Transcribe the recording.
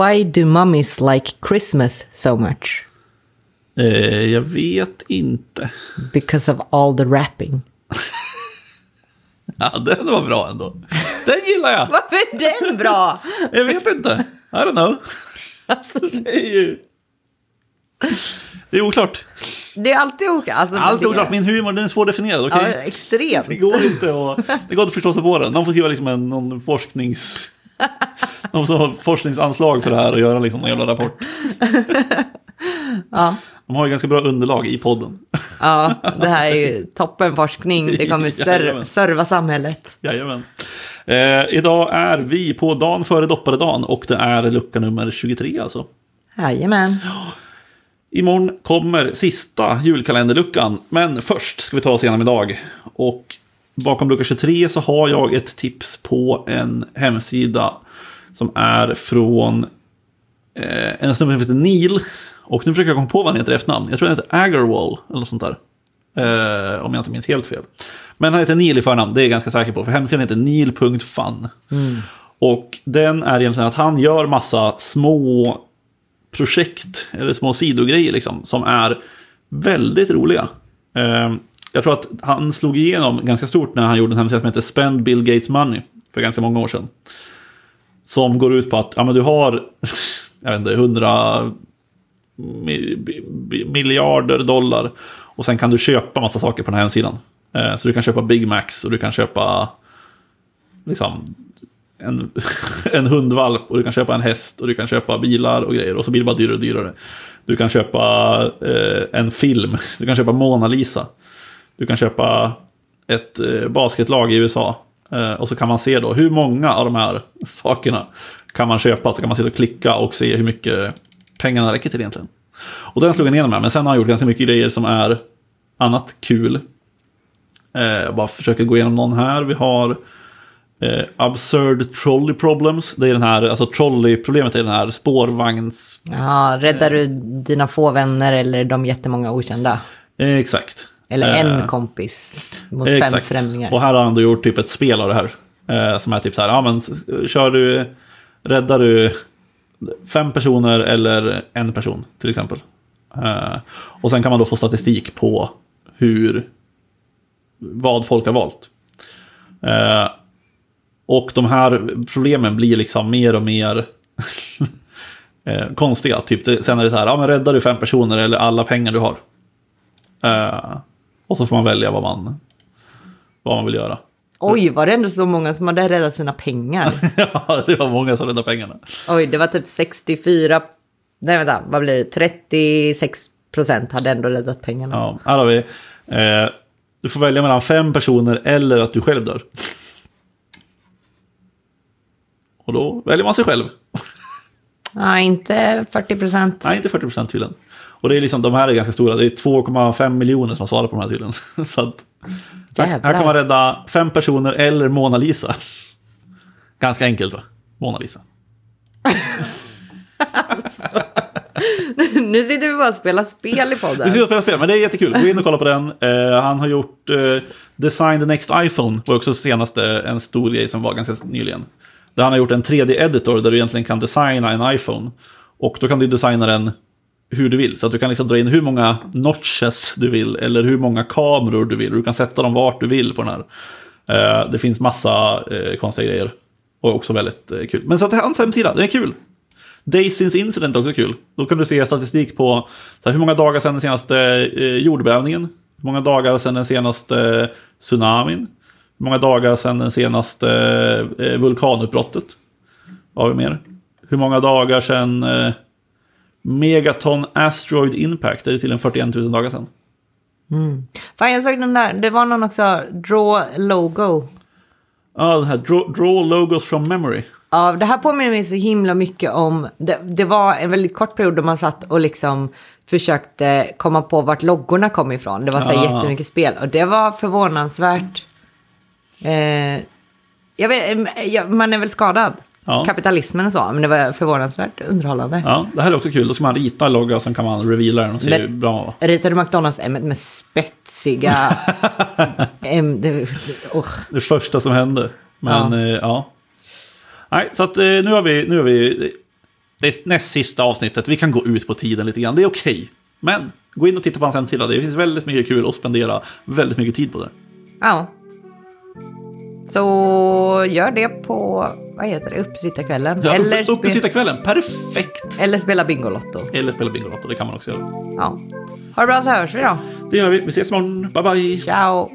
Why do mummies like Christmas so much? Eh, jag vet inte. Because of all the wrapping. Ja, den var bra ändå. Den gillar jag. Varför är den bra? Jag vet inte. I don't know. Alltså, Det är ju... Det är oklart. det är alltid olika. Alltså, Allt är oklart. Min humor den är svårdefinierad. Ja, okej? extremt. Det går inte att, det går inte att förstå sig på den. De får skriva liksom en, någon forsknings... De får ha forskningsanslag för det här och göra liksom en jävla rapport. Ja. De har ju ganska bra underlag i podden. ja, det här är ju toppen forskning. Det kommer ser- serva samhället. Jajamän. Eh, idag är vi på dagen före dopparedagen och det är lucka nummer 23 alltså. Jajamän. Imorgon kommer sista julkalenderluckan, men först ska vi ta oss igenom idag. Och bakom lucka 23 så har jag ett tips på en hemsida som är från eh, en snubbe som heter Neil. Och nu försöker jag komma på vad han heter i efternamn. Jag tror han heter Agarwall eller något sånt där. Eh, om jag inte minns helt fel. Men han heter Neil i förnamn, det är jag ganska säker på. För hemsidan heter neil.fun. Och den är egentligen att han gör massa små projekt eller små sidogrejer liksom, som är väldigt roliga. Eh, jag tror att han slog igenom ganska stort när han gjorde en hemsida som heter Spend Bill Gates Money för ganska många år sedan. Som går ut på att ja, men du har jag vet inte, 100 miljarder dollar och sen kan du köpa massa saker på den här hemsidan. Eh, så du kan köpa Big Macs och du kan köpa liksom en, en hundvalp och du kan köpa en häst och du kan köpa bilar och grejer och så blir det bara dyrare och dyrare. Du kan köpa eh, en film, du kan köpa Mona Lisa. Du kan köpa ett eh, basketlag i USA. Eh, och så kan man se då hur många av de här sakerna kan man köpa. Så kan man sitta och klicka och se hur mycket pengarna räcker till egentligen. Och den slog jag igenom med, men sen har han gjort ganska mycket grejer som är annat kul. Eh, jag bara försöker gå igenom någon här. Vi har eh, Absurd Trolley Problems. Det är den här, alltså trolley-problemet är den här spårvagns... Ja, räddar du dina få vänner eller de jättemånga okända? Eh, exakt. Eller Eh, en kompis mot Eh, fem exakt. främlingar. Och här har han då gjort typ ett spel av det här. Eh, som är typ så här, ja men kör du, räddar du fem personer eller en person till exempel. Eh, och sen kan man då få statistik på hur, vad folk har valt. Eh, och de här problemen blir liksom mer och mer eh, konstiga. Typ sen är det så här, ja men räddar du fem personer eller alla pengar du har. Och så får man välja vad man, vad man vill göra. Oj, var det ändå så många som hade räddat sina pengar? ja, det var många som räddade pengarna. Oj, det var typ 64... Nej, vänta, vad blir det? 36 procent hade ändå räddat pengarna. Ja, här har vi. Eh, du får välja mellan fem personer eller att du själv dör. Och då väljer man sig själv. Ja, inte 40 procent. Nej, inte 40 procent tydligen. Och det är liksom, de här är ganska stora. Det är 2,5 miljoner som har svarat på de här tydligen. Så att, här, här kan man rädda fem personer eller Mona Lisa. Ganska enkelt va? Mona Lisa. nu sitter vi bara och spelar spel i podden. Vi ska spela spel, men det är jättekul. Gå in och kolla på den. Eh, han har gjort eh, Design the Next iPhone, var också senaste en stor grej som var ganska nyligen. Där han har gjort en 3D-editor där du egentligen kan designa en iPhone. Och då kan du designa den hur du vill. Så att du kan liksom dra in hur många notches du vill, eller hur många kameror du vill. Du kan sätta dem vart du vill på den här. Eh, det finns massa eh, konstiga grejer. Och också väldigt eh, kul. Men så att hans hemsida, den är kul. Days since incident är också kul. Då kan du se statistik på så här, hur många dagar sedan den senaste eh, jordbävningen. Hur många dagar sedan den senaste eh, tsunamin. Många dagar sedan den senaste eh, vulkanutbrottet. Vad har vi mer? Hur många dagar sedan eh, Megaton Asteroid Impact. Det är till en 41 000 dagar sedan. Fan, jag såg den där. Det var någon också. Draw logo. Ja, den här draw, draw logos from memory. Ja, det här påminner mig så himla mycket om... Det, det var en väldigt kort period då man satt och liksom försökte komma på vart loggorna kom ifrån. Det var så här Ah. jättemycket spel. Och det var förvånansvärt... Eh, jag vet, eh, ja, man är väl skadad. Ja. Kapitalismen och så. Men det var förvånansvärt underhållande. Ja, det här är också kul. Då ska man rita en logga och sen kan man reveala den och se Men- bra. Ritade McDonalds M med spetsiga... M, det, oh. det första som hände. Men Ja. ja. ja. Nej, så att eh, nu har vi, nu har vi Det är näst sista avsnittet, vi kan gå ut på tiden lite grann, det är okej. Men gå in och titta på hans hemsida, det finns väldigt mycket kul att spendera väldigt mycket tid på det. Ja. Så gör det på, vad heter det, uppesittarkvällen. Ja, eller, uppe spe- sitta kvällen, perfekt! eller spela Bingolotto. Eller spela Bingolotto, det kan man också göra. Ja. Ha det bra så hörs vi då. Det gör vi, vi ses imorgon, bye bye! Ciao!